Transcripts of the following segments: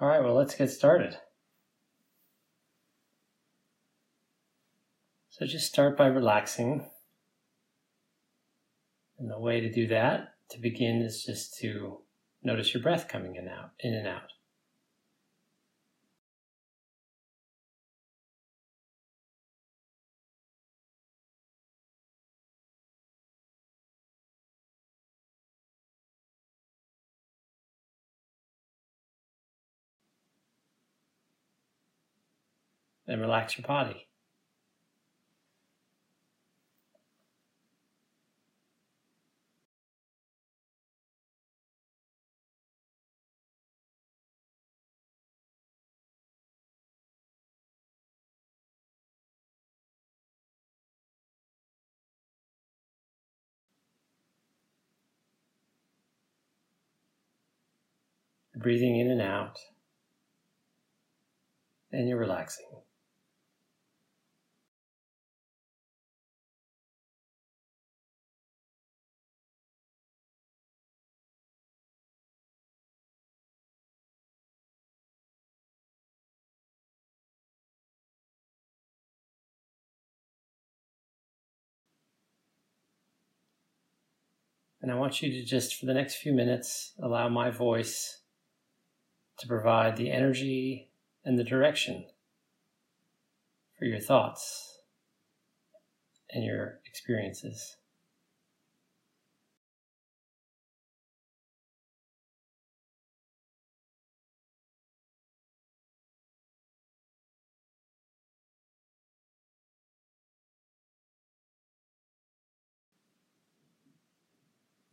All right, well, let's get started. So just start by relaxing. And the way to do that to begin is just to notice your breath coming in out, in and out. And relax your body. Breathing in and out, and you're relaxing. And I want you to just, for the next few minutes, allow my voice to provide the energy and the direction for your thoughts and your experiences.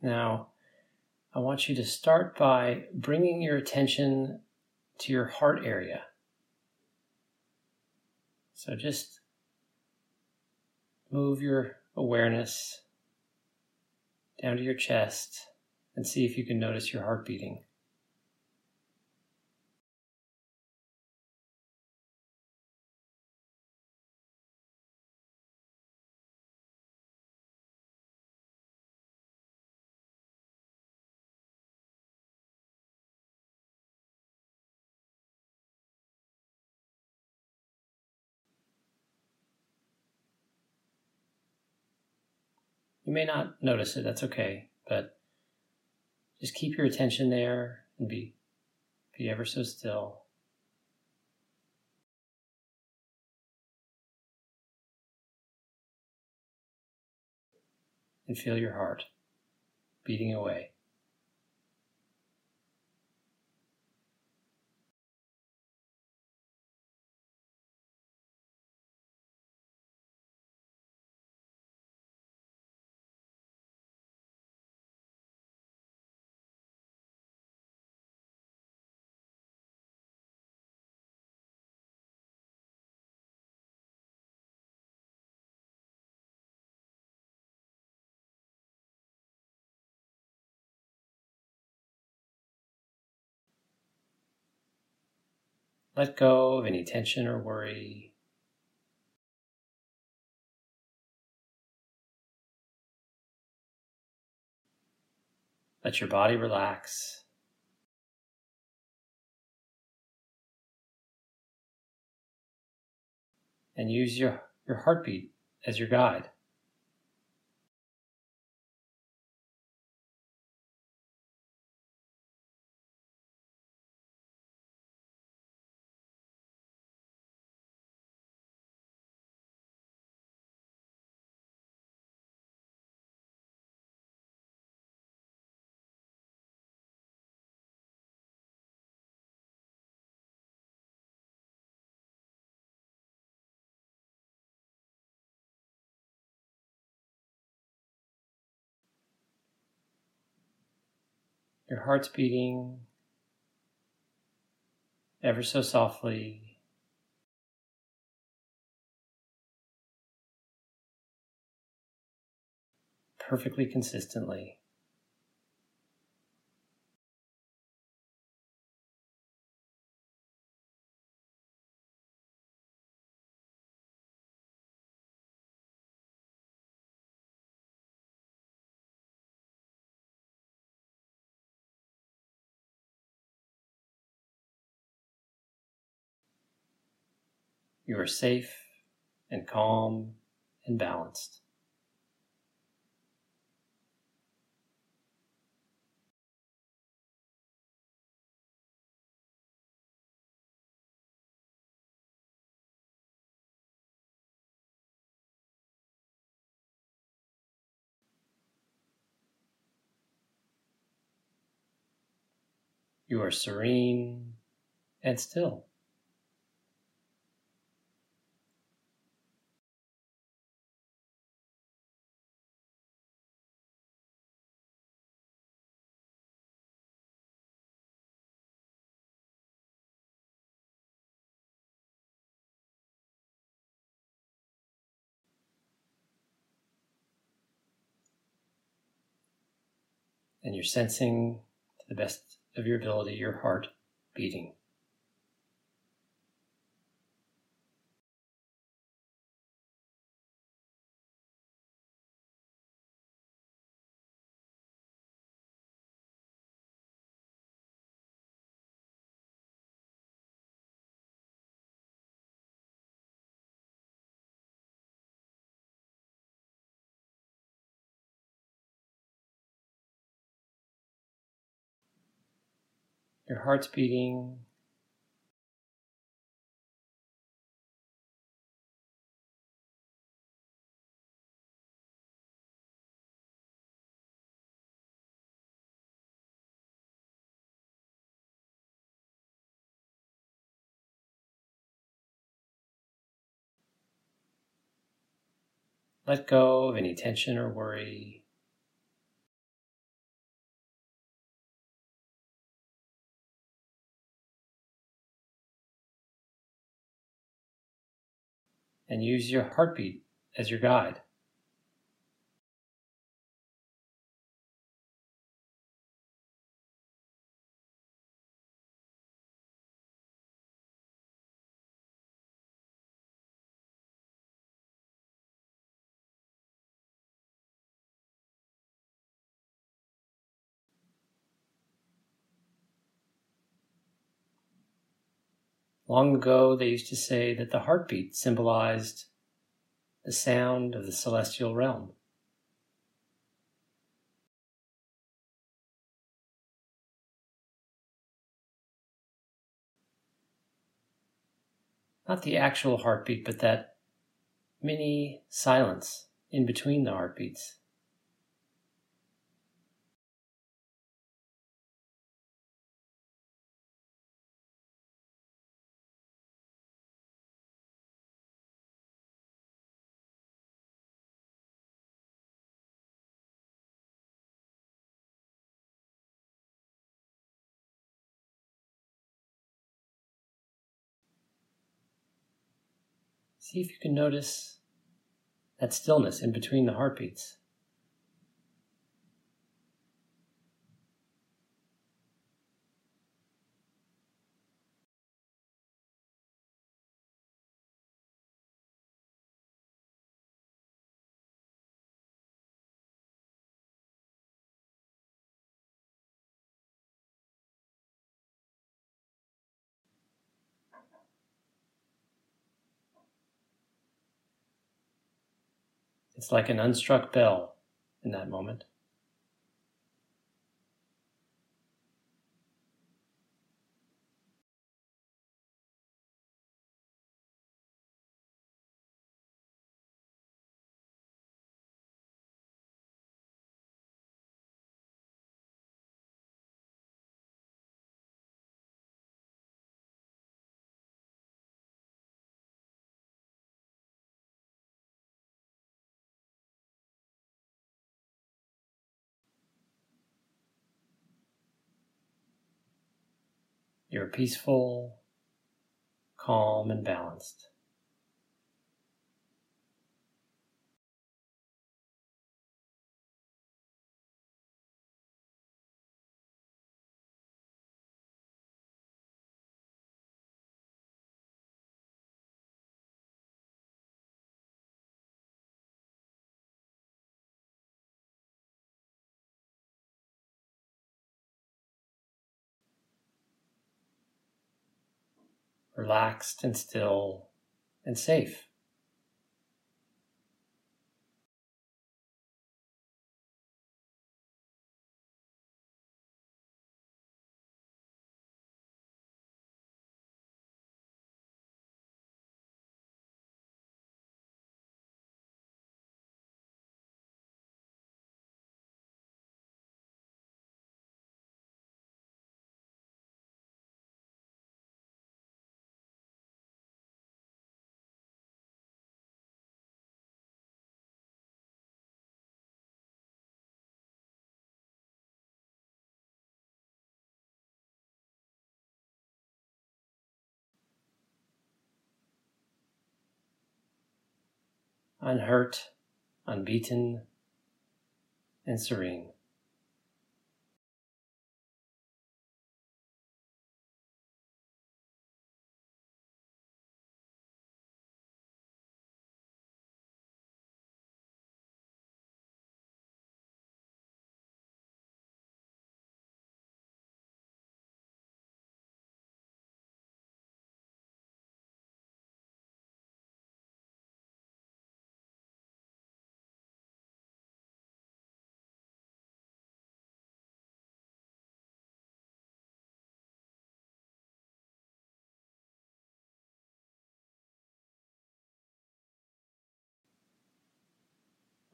Now, I want you to start by bringing your attention to your heart area. So just move your awareness down to your chest and see if you can notice your heart beating. You may not notice it, that's okay, but just keep your attention there and be be ever so still. And feel your heart beating away. Let go of any tension or worry. Let your body relax. And use your, your heartbeat as your guide. Your heart's beating ever so softly. Perfectly consistently. You are safe and calm and balanced. You are serene and still. And you're sensing to the best of your ability your heart beating. Your heart's beating. Let go of any tension or worry. And use your heartbeat as your guide. Long ago, they used to say that the heartbeat symbolized the sound of the celestial realm. Not the actual heartbeat, but that mini silence in between the heartbeats. See if you can notice that stillness in between the heartbeats. It's like an unstruck bell in that moment. You're peaceful, calm, and balanced. Relaxed and still, and safe. Unhurt, unbeaten, and serene.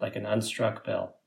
Like an unstruck bell.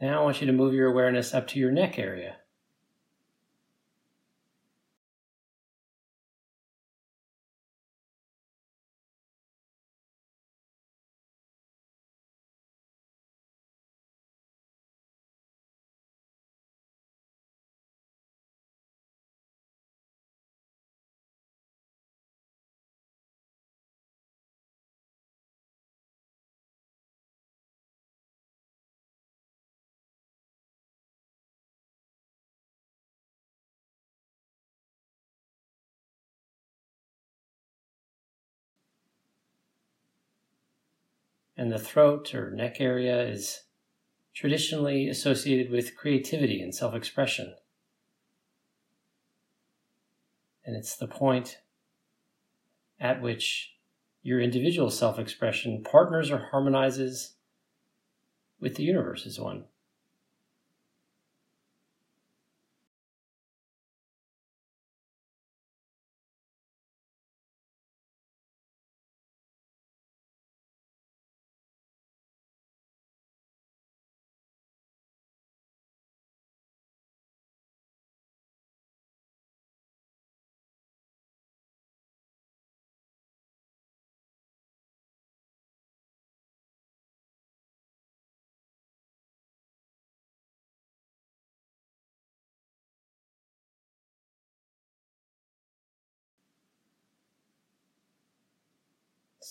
Now I want you to move your awareness up to your neck area. And the throat or neck area is traditionally associated with creativity and self expression. And it's the point at which your individual self expression partners or harmonizes with the universe as one.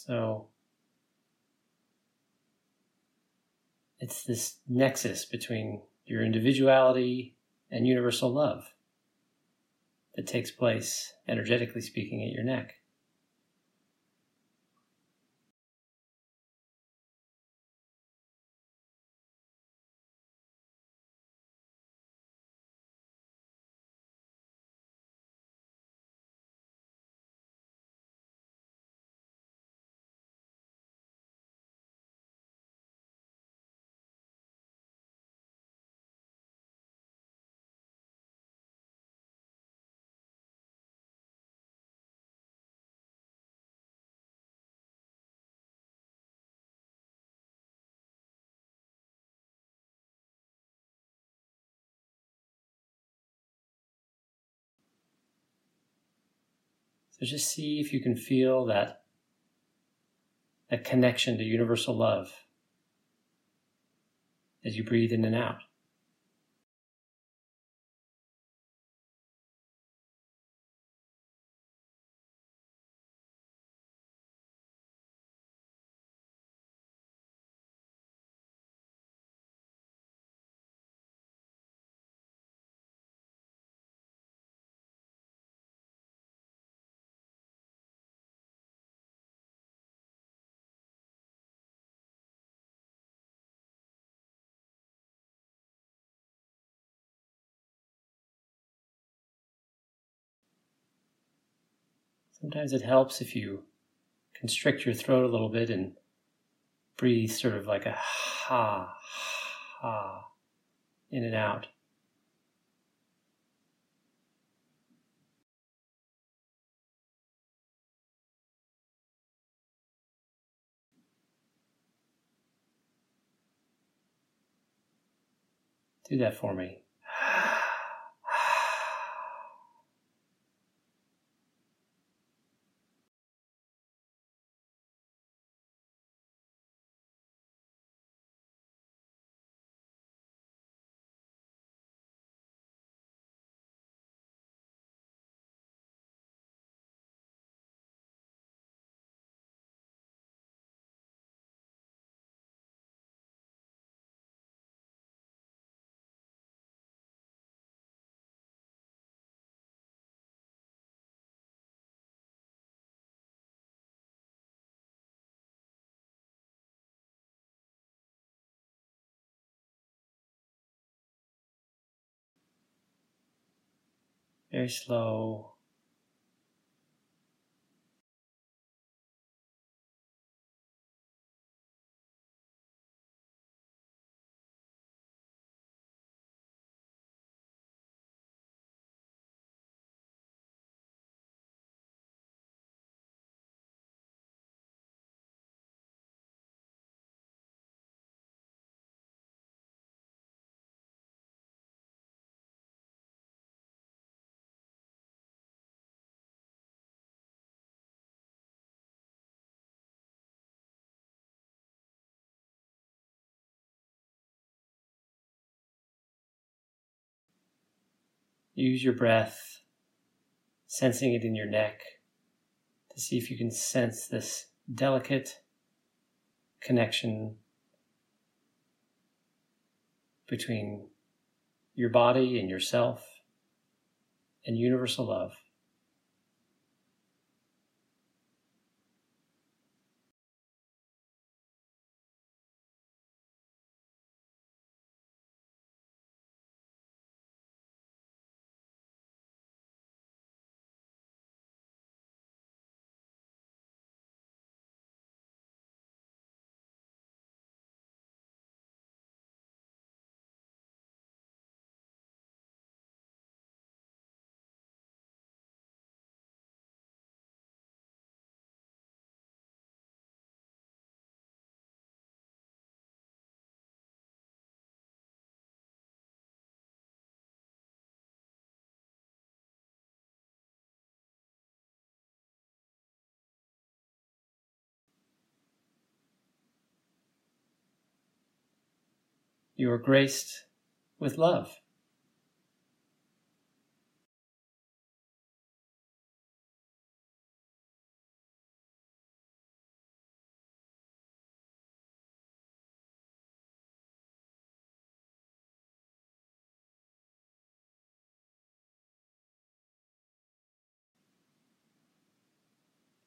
So it's this nexus between your individuality and universal love that takes place, energetically speaking, at your neck. So just see if you can feel that, that connection to universal love as you breathe in and out. Sometimes it helps if you constrict your throat a little bit and breathe sort of like a ha, ha, in and out. Do that for me. very slow. Use your breath, sensing it in your neck, to see if you can sense this delicate connection between your body and yourself and universal love. You are graced with love.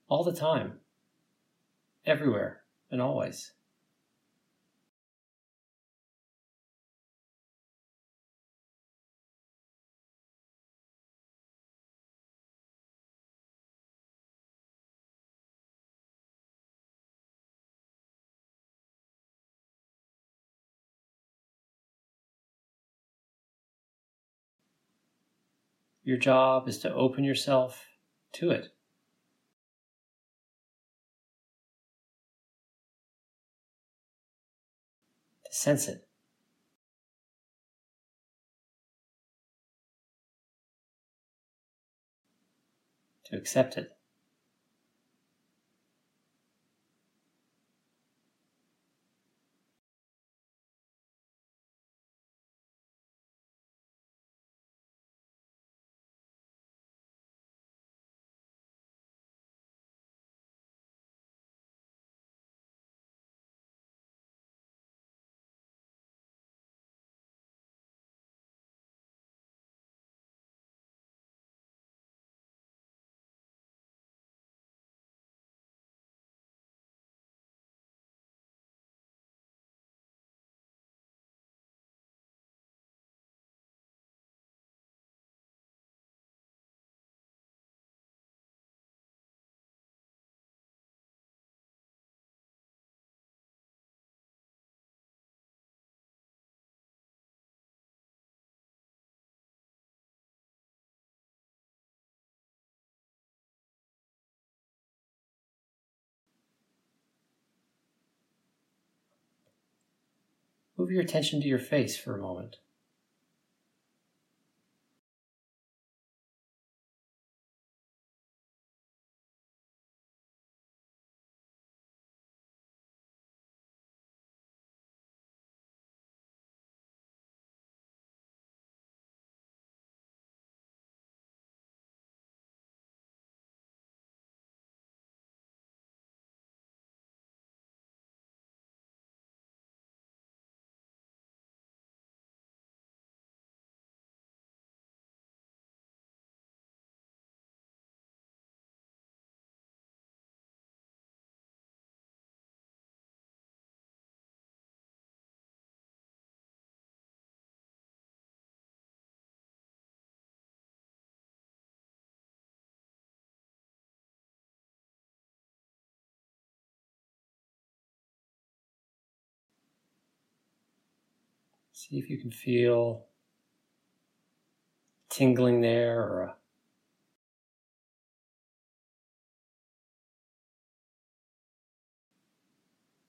all the time, everywhere, and always. Your job is to open yourself to it. To sense it. To accept it. Move your attention to your face for a moment. See if you can feel tingling there or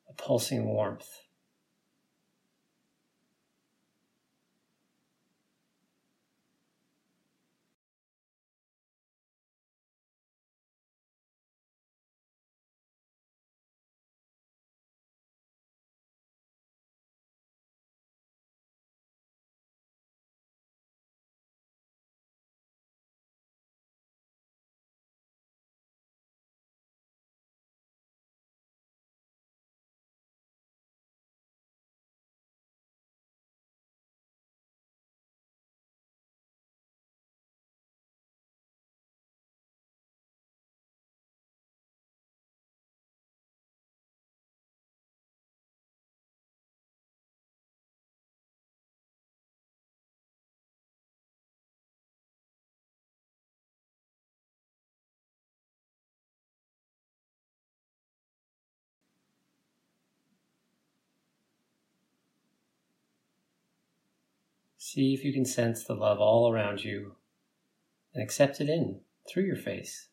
a pulsing warmth. See if you can sense the love all around you and accept it in through your face.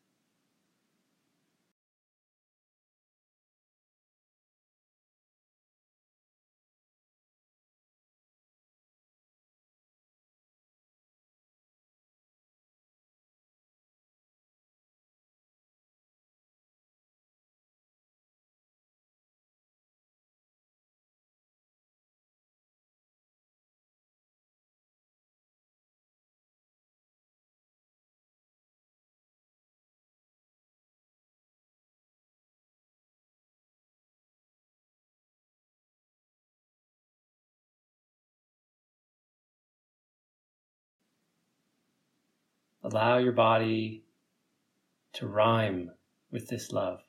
Allow your body to rhyme with this love.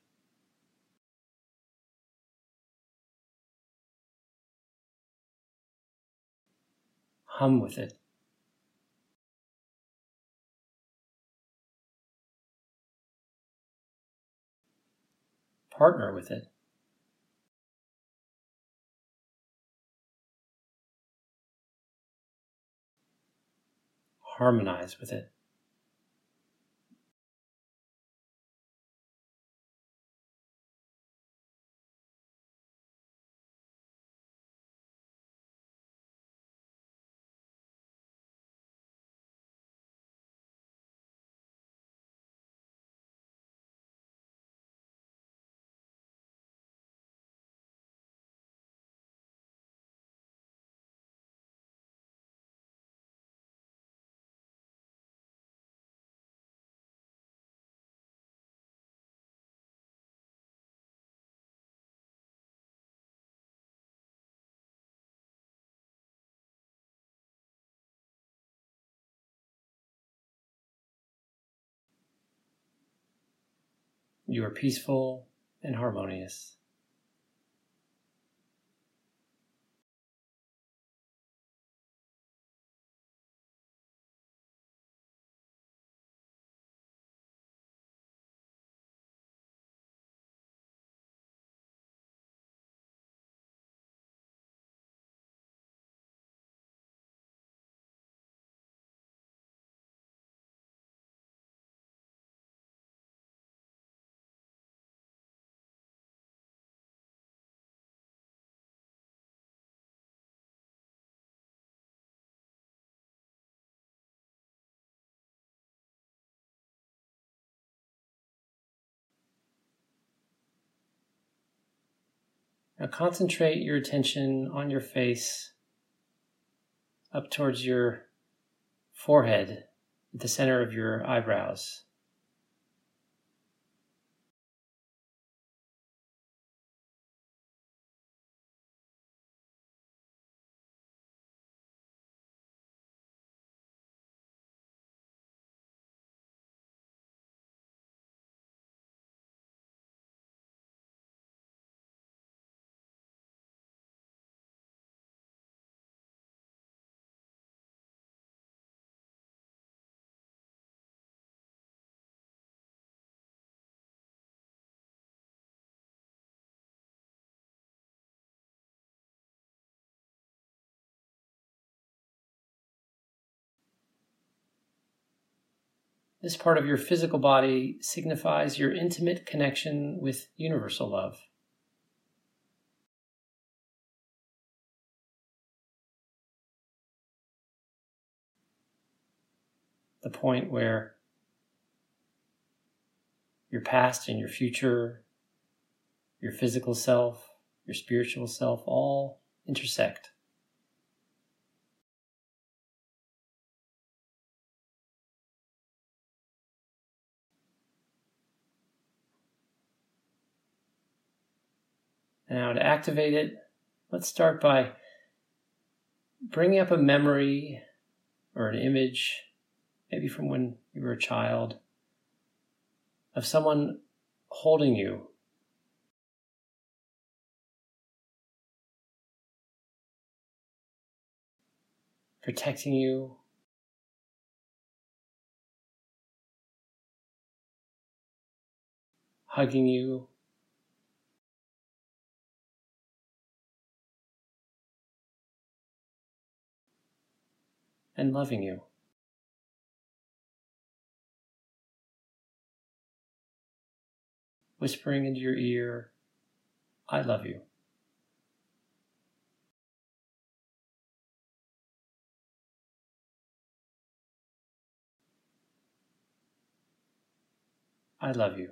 Hum with it. Partner with it. Harmonize with it. You are peaceful and harmonious. Now concentrate your attention on your face up towards your forehead at the center of your eyebrows. This part of your physical body signifies your intimate connection with universal love. The point where your past and your future, your physical self, your spiritual self all intersect. Now, to activate it, let's start by bringing up a memory or an image, maybe from when you were a child, of someone holding you. Protecting you, hugging you, and loving you. Whispering into your ear, I love you. I love you.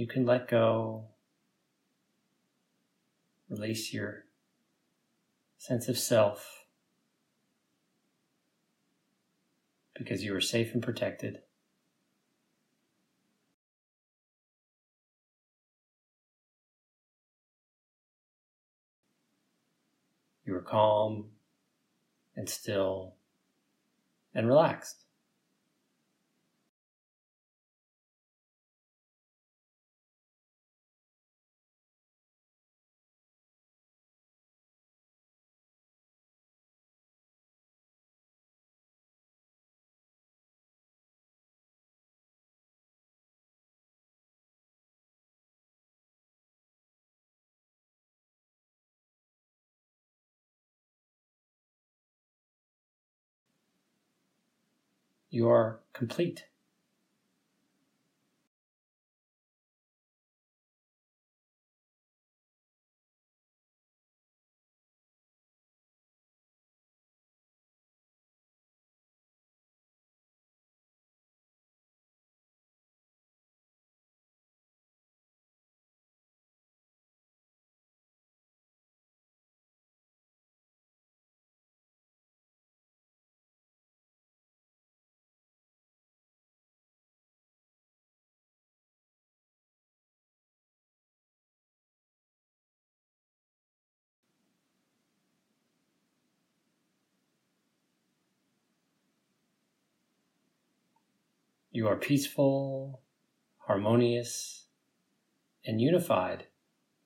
You can let go, release your sense of self because you are safe and protected. You are calm and still and relaxed. You are complete. You are peaceful, harmonious, and unified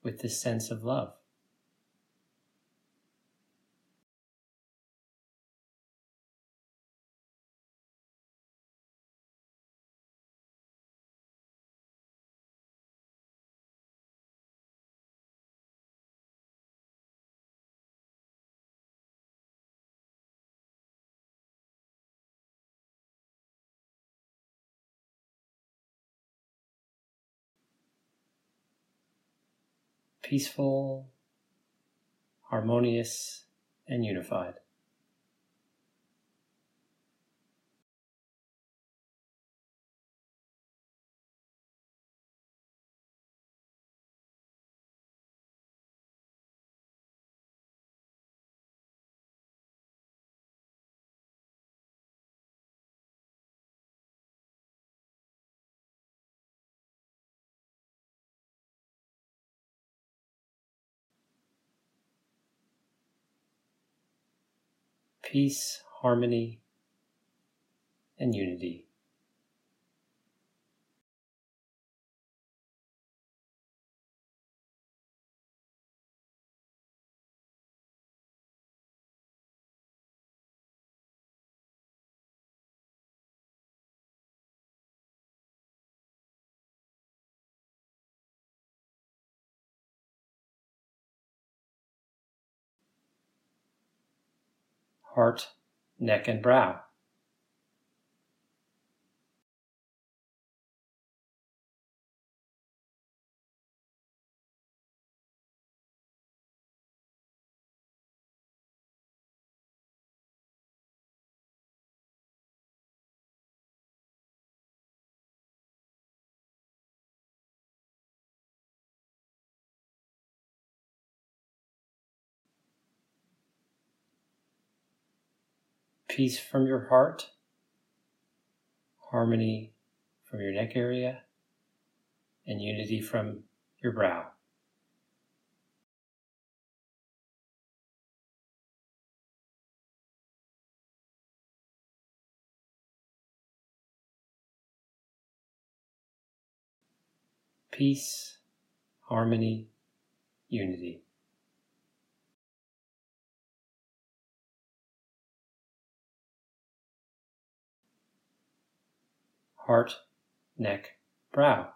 with this sense of love. Peaceful, harmonious, and unified. Peace, harmony, and unity. Heart, neck, and brow. Peace from your heart, harmony from your neck area, and unity from your brow. Peace, harmony, unity. Heart, neck, brow.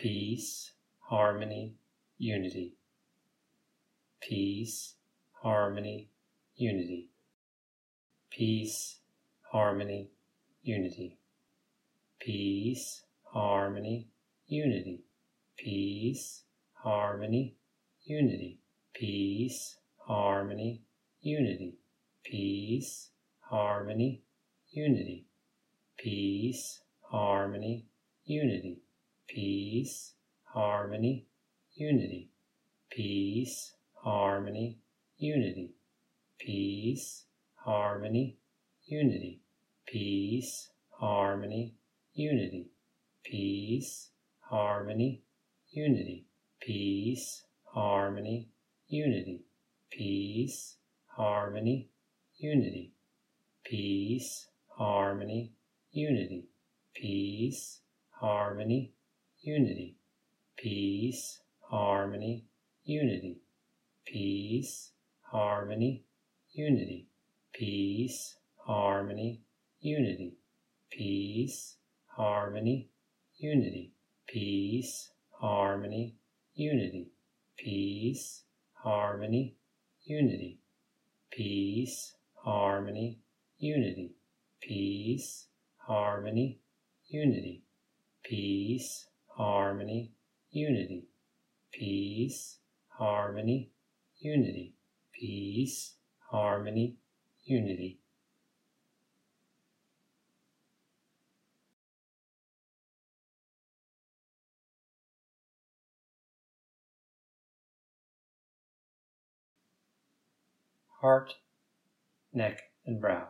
Peace, harmony, unity. Peace, harmony, unity. Peace, harmony, unity. Peace, harmony, unity. Peace, harmony, unity. Peace, harmony, unity. Peace, harmony, unity. Peace, harmony, unity peace, harmony, unity, peace, harmony, unity, peace, harmony, unity, peace, harmony, unity, peace, harmony, unity, peace, harmony, unity, peace, harmony, unity, peace, harmony, unity, peace, harmony, unity, peace, harmony, unity, peace, harmony, unity, peace, harmony, unity, peace, harmony, unity, peace, harmony, unity, peace, harmony, unity, peace, harmony, unity, peace, harmony, unity, peace, harmony, unity, peace, harmony, unity, peace, harmony, unity. Heart, neck, and brow.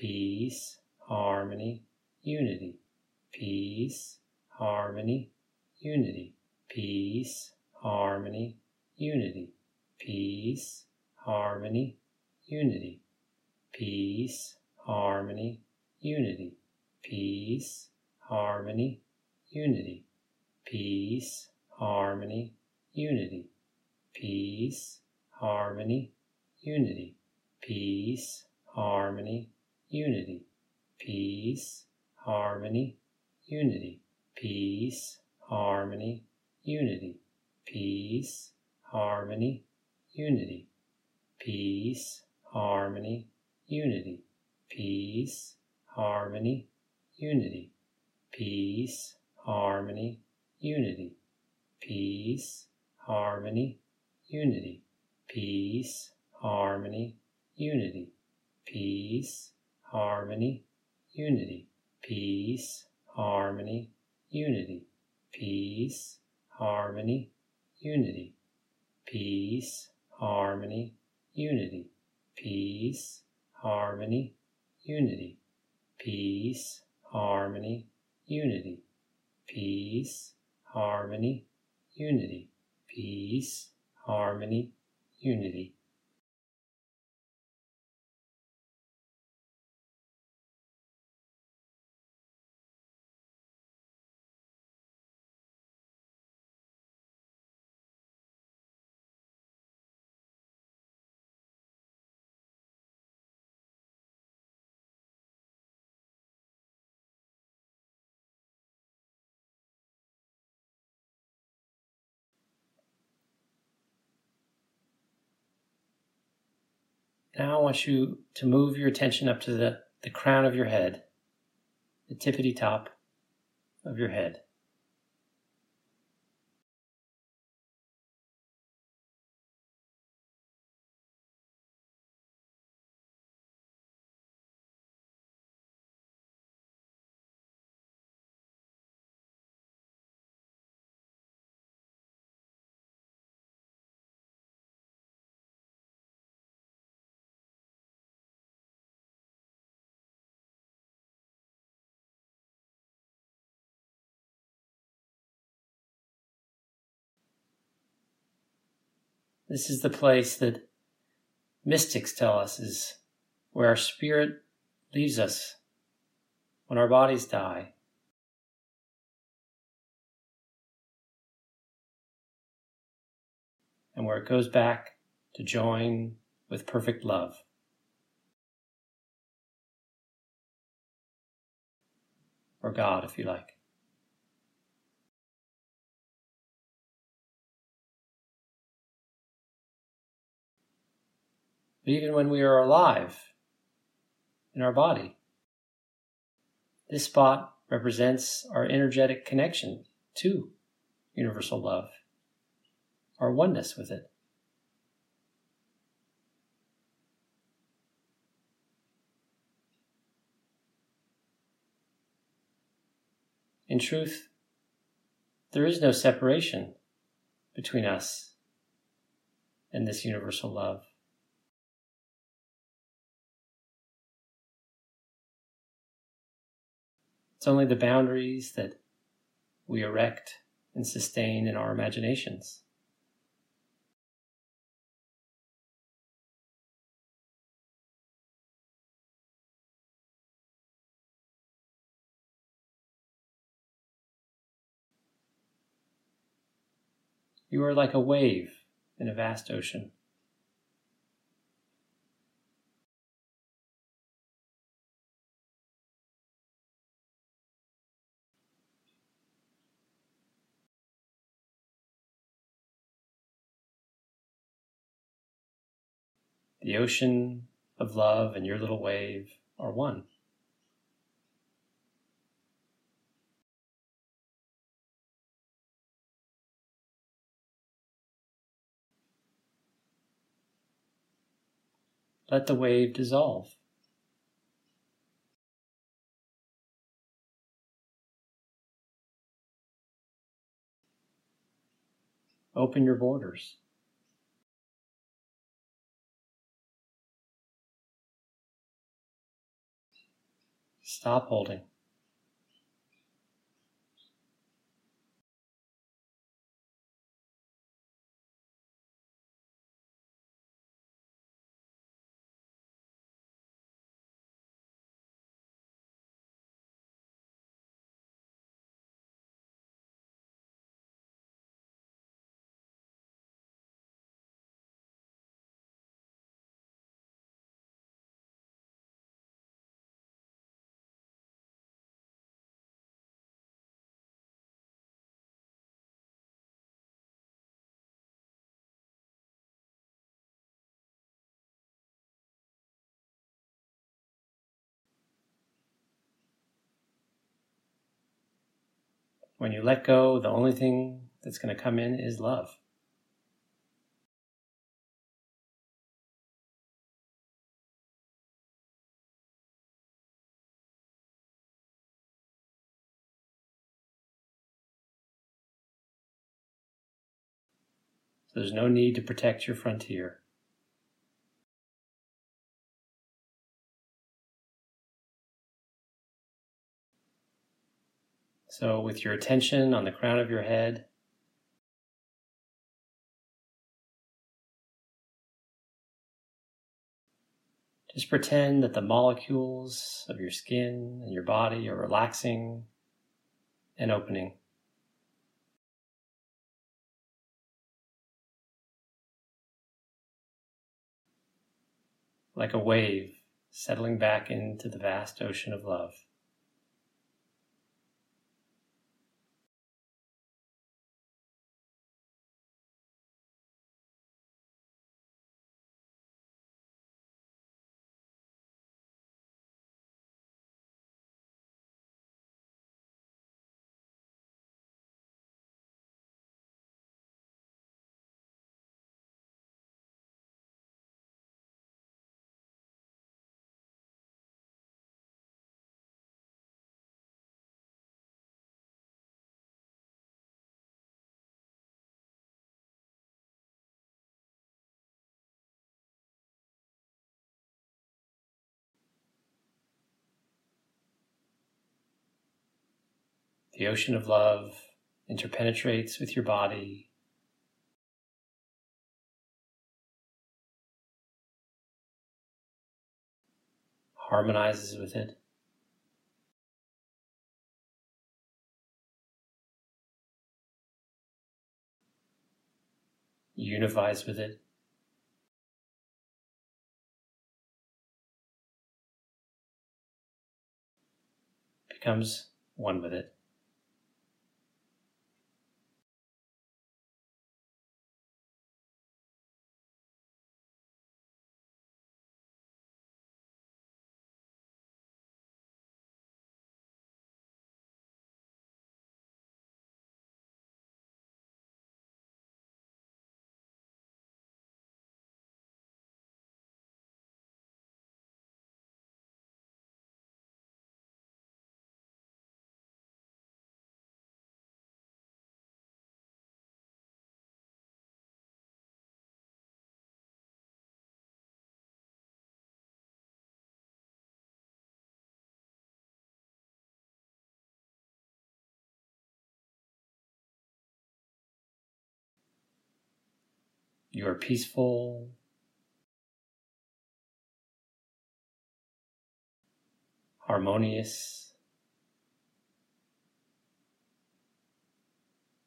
Peace, harmony, unity, peace, harmony, unity, peace, harmony, unity, peace, harmony, unity, peace, harmony, unity, peace, harmony, unity, peace, harmony, unity, peace, harmony, unity, peace, harmony, unity, peace, harmony, unity, peace, harmony, unity, peace, harmony, unity, peace, harmony, unity, peace, harmony, unity, peace, harmony, unity, peace, harmony, unity, peace, harmony, unity, peace, harmony, unity, peace, harmony, unity, peace, harmony, unity, peace, harmony, unity, peace, harmony, unity, peace, harmony, unity, peace, harmony, unity, peace, harmony, unity. Now I want you to move your attention up to the, the crown of your head, the tippity top of your head. This is the place that mystics tell us is where our spirit leaves us when our bodies die. And where it goes back to join with perfect love. Or God, if you like. But even when we are alive in our body. This spot represents our energetic connection to universal love, our oneness with it. In truth, there is no separation between us and this universal love. It's only the boundaries that we erect and sustain in our imaginations. You are like a wave in a vast ocean. The ocean of love and your little wave are one. Let the wave dissolve. Open your borders. Stop holding. When you let go, the only thing that's going to come in is love. So there's no need to protect your frontier. So, with your attention on the crown of your head, just pretend that the molecules of your skin and your body are relaxing and opening. Like a wave settling back into the vast ocean of love. The ocean of love interpenetrates with your body. Harmonizes with it. Unifies with it. Becomes one with it. You are peaceful. Harmonious.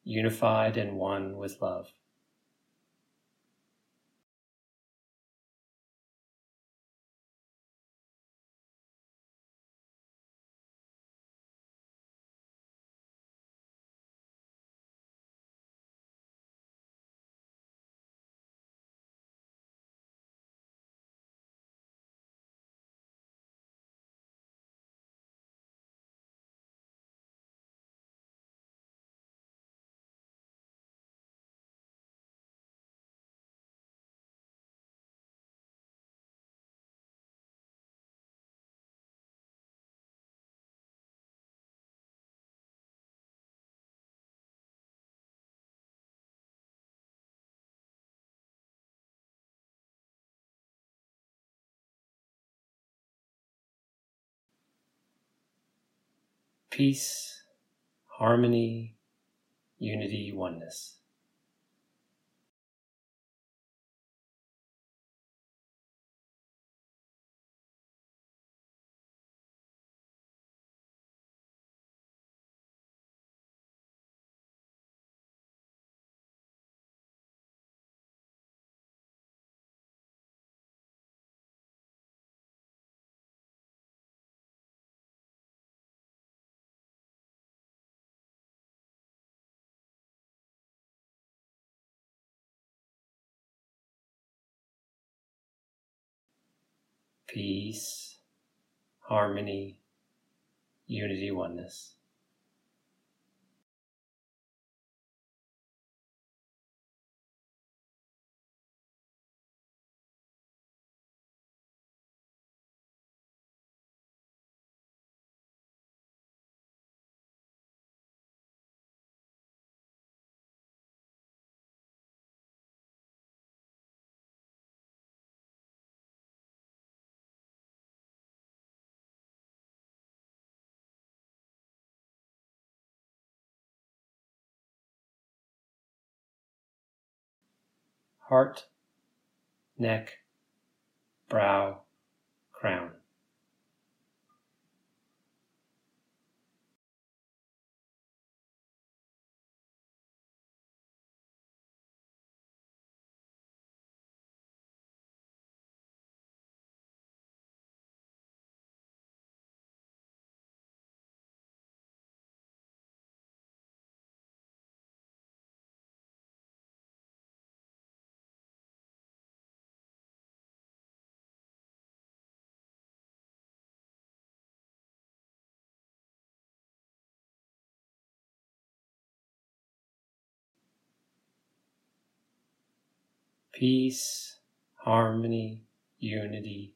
Unified and one with love. Peace, harmony, unity, oneness. Peace, harmony, unity, oneness. Heart, neck, brow, crown. Peace, harmony, unity,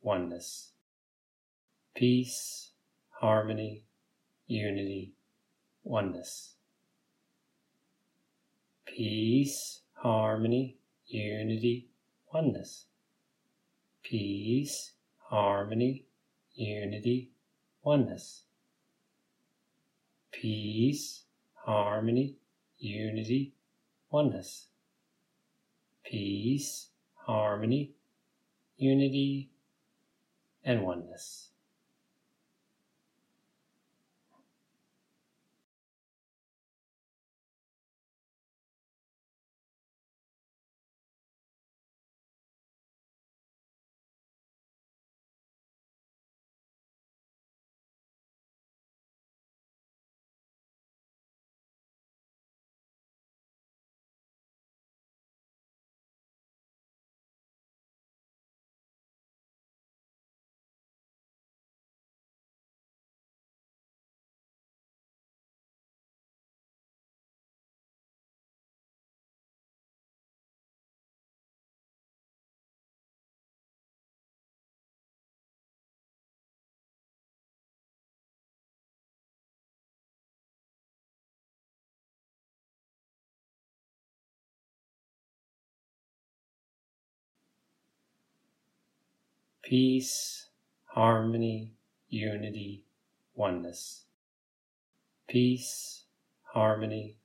oneness. Peace, harmony, unity, oneness. Peace, harmony, unity, oneness. Peace, harmony, unity, oneness. Peace, harmony, unity, oneness peace, harmony, unity, and oneness. Peace, harmony, unity, oneness. Peace, harmony,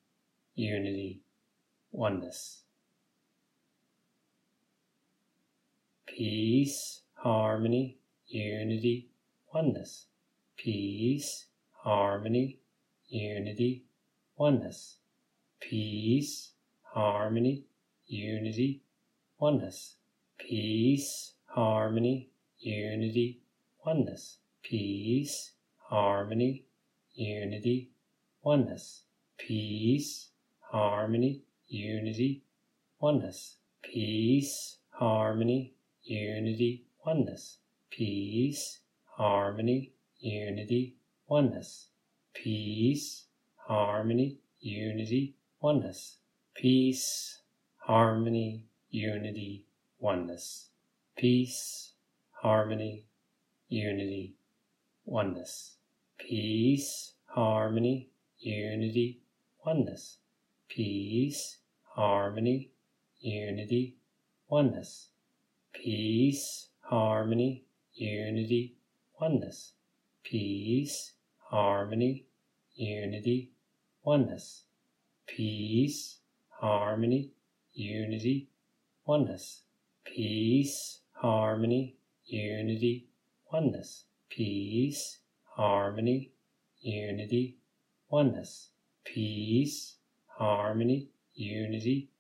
unity, oneness. Peace, harmony, unity, oneness. Peace, harmony, unity, oneness. Peace, harmony, unity, oneness. Peace, harmony, unity, oneness. Peace, harmony, unity, oneness. Peace, harmony, unity, oneness. Peace, harmony, unity, oneness. Peace, harmony, unity, oneness. Peace, harmony, unity, oneness. Peace, harmony, unity, oneness peace, harmony, unity, oneness. Peace, harmony, unity, oneness. Peace, harmony, unity, oneness. Peace, harmony, unity, oneness. Peace, harmony, unity, oneness. Peace, harmony, unity, oneness. Peace, harmony, unity, oneness. Peace, harmony, unity, oneness. Peace, harmony, unity,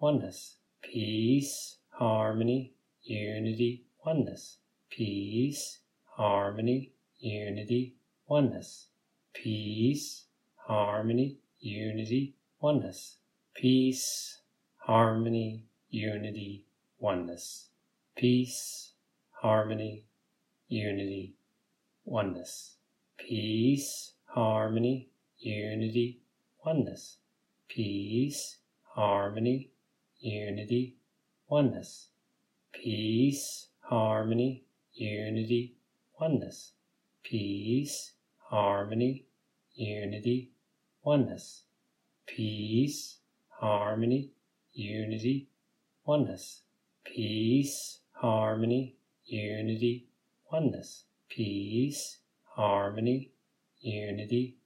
oneness. Peace, harmony, unity, oneness. Peace, harmony, unity, oneness. Peace, harmony, unity, oneness. Peace, harmony, unity, oneness. Peace, harmony, unity, oneness. Peace, harmony, unity, oneness. Peace, harmony, unity, oneness. Peace, harmony, unity, oneness. Peace, harmony, unity, oneness. Peace, harmony, unity, oneness. Peace, harmony, unity, oneness. Peace, harmony, unity,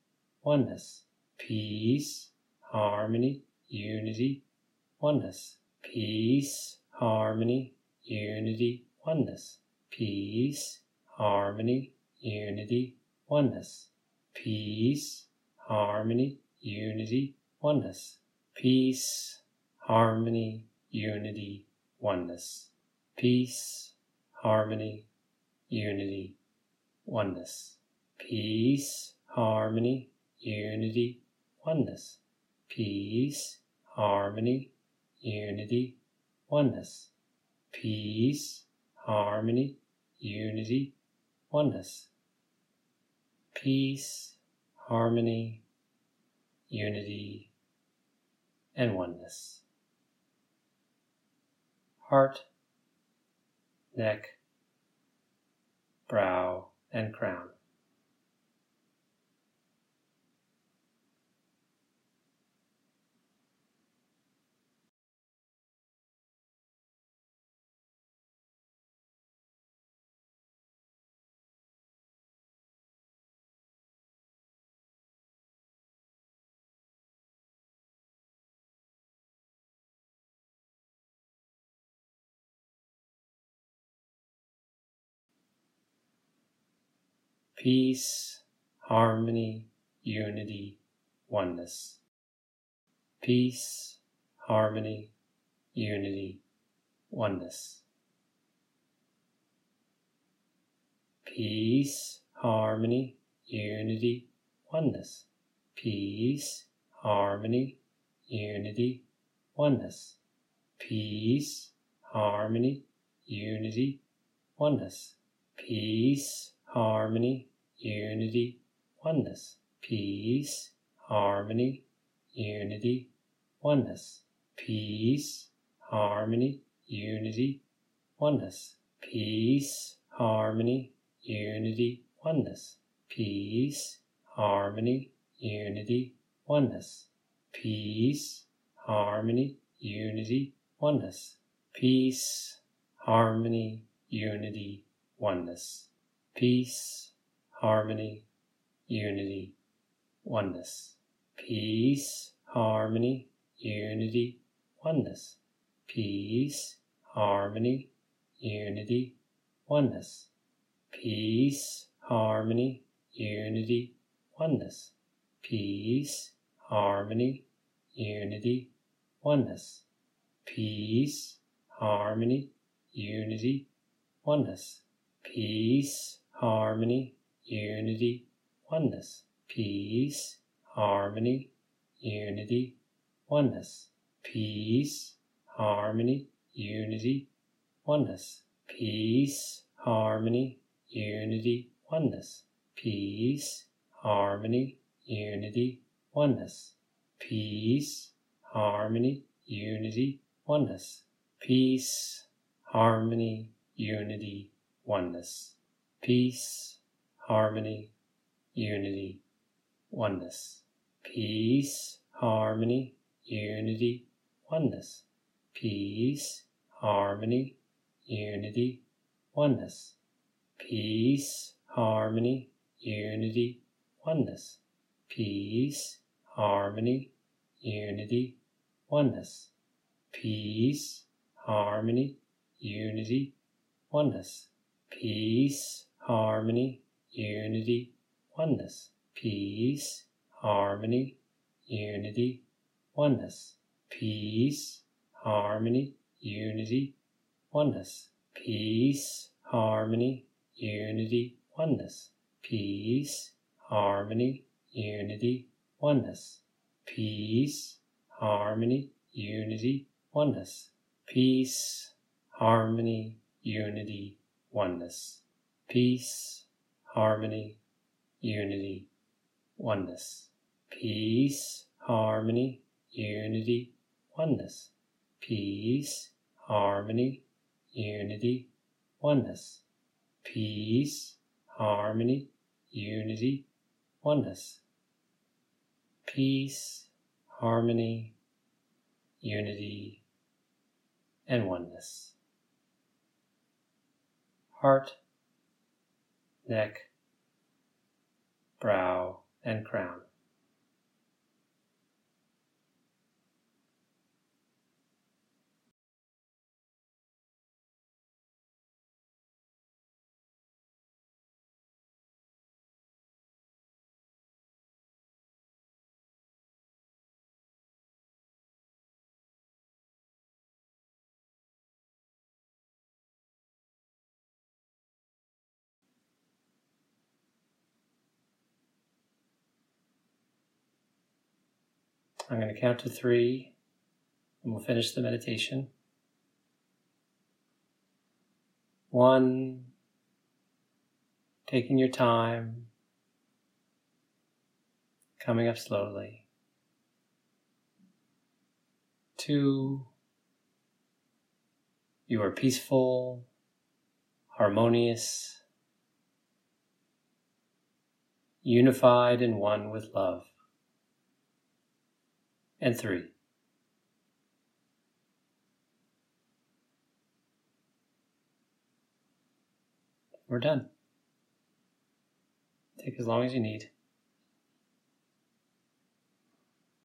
oneness. Peace, harmony, unity, oneness. Peace, harmony, unity, oneness. Peace, harmony, unity, oneness. Peace, harmony, unity, oneness. Peace, harmony, unity, oneness. Peace, harmony, unity, oneness. Peace, harmony, unity, oneness. Peace, harmony, unity, oneness. Peace, harmony, unity, oneness. Peace, harmony, unity, and oneness. Heart, neck, brow, and crown. Peace, harmony, unity, oneness. Peace, harmony, unity, oneness. Peace, harmony, unity, oneness. Peace, harmony, unity, oneness. Peace, harmony, unity, oneness. Peace, harmony, unity, oneness. Peace, harmony, unity, oneness. Peace, harmony, unity, oneness. Peace, harmony, unity, oneness. Peace, harmony, unity, oneness. Peace, harmony, unity, oneness. Peace, harmony, unity, oneness. Peace, harmony, unity, oneness. Peace, harmony, unity, oneness. Peace, harmony, unity, oneness. Peace, harmony, unity, oneness. Peace, harmony, unity, oneness. Peace, harmony, unity, oneness. Peace, harmony, unity, oneness. Peace, harmony, unity, oneness. Peace, harmony, unity, oneness. Peace, harmony, unity, oneness. Peace, harmony, unity, oneness. Peace, harmony, unity, oneness. Peace, harmony, unity, oneness. Peace, harmony, unity, oneness. Peace, harmony, unity, oneness. Peace, harmony, unity, oneness. Peace, harmony, unity, oneness. Peace, harmony, unity, oneness. Peace, harmony, unity, oneness. Peace, harmony, unity, oneness. Peace, harmony, unity, oneness. Peace, harmony, unity, oneness. Peace, harmony, unity, oneness. Peace, harmony, unity, oneness. Peace, harmony, unity, oneness. Peace, harmony, unity, oneness. Peace, harmony, unity, oneness. Peace, harmony, unity, oneness. Peace, harmony, unity, oneness. Peace, harmony, unity, oneness. Peace, harmony, unity, and oneness. Heart, neck, brow, and crown. I'm going to count to three and we'll finish the meditation. One, taking your time, coming up slowly. Two, you are peaceful, harmonious, unified and one with love and three. We're done. Take as long as you need.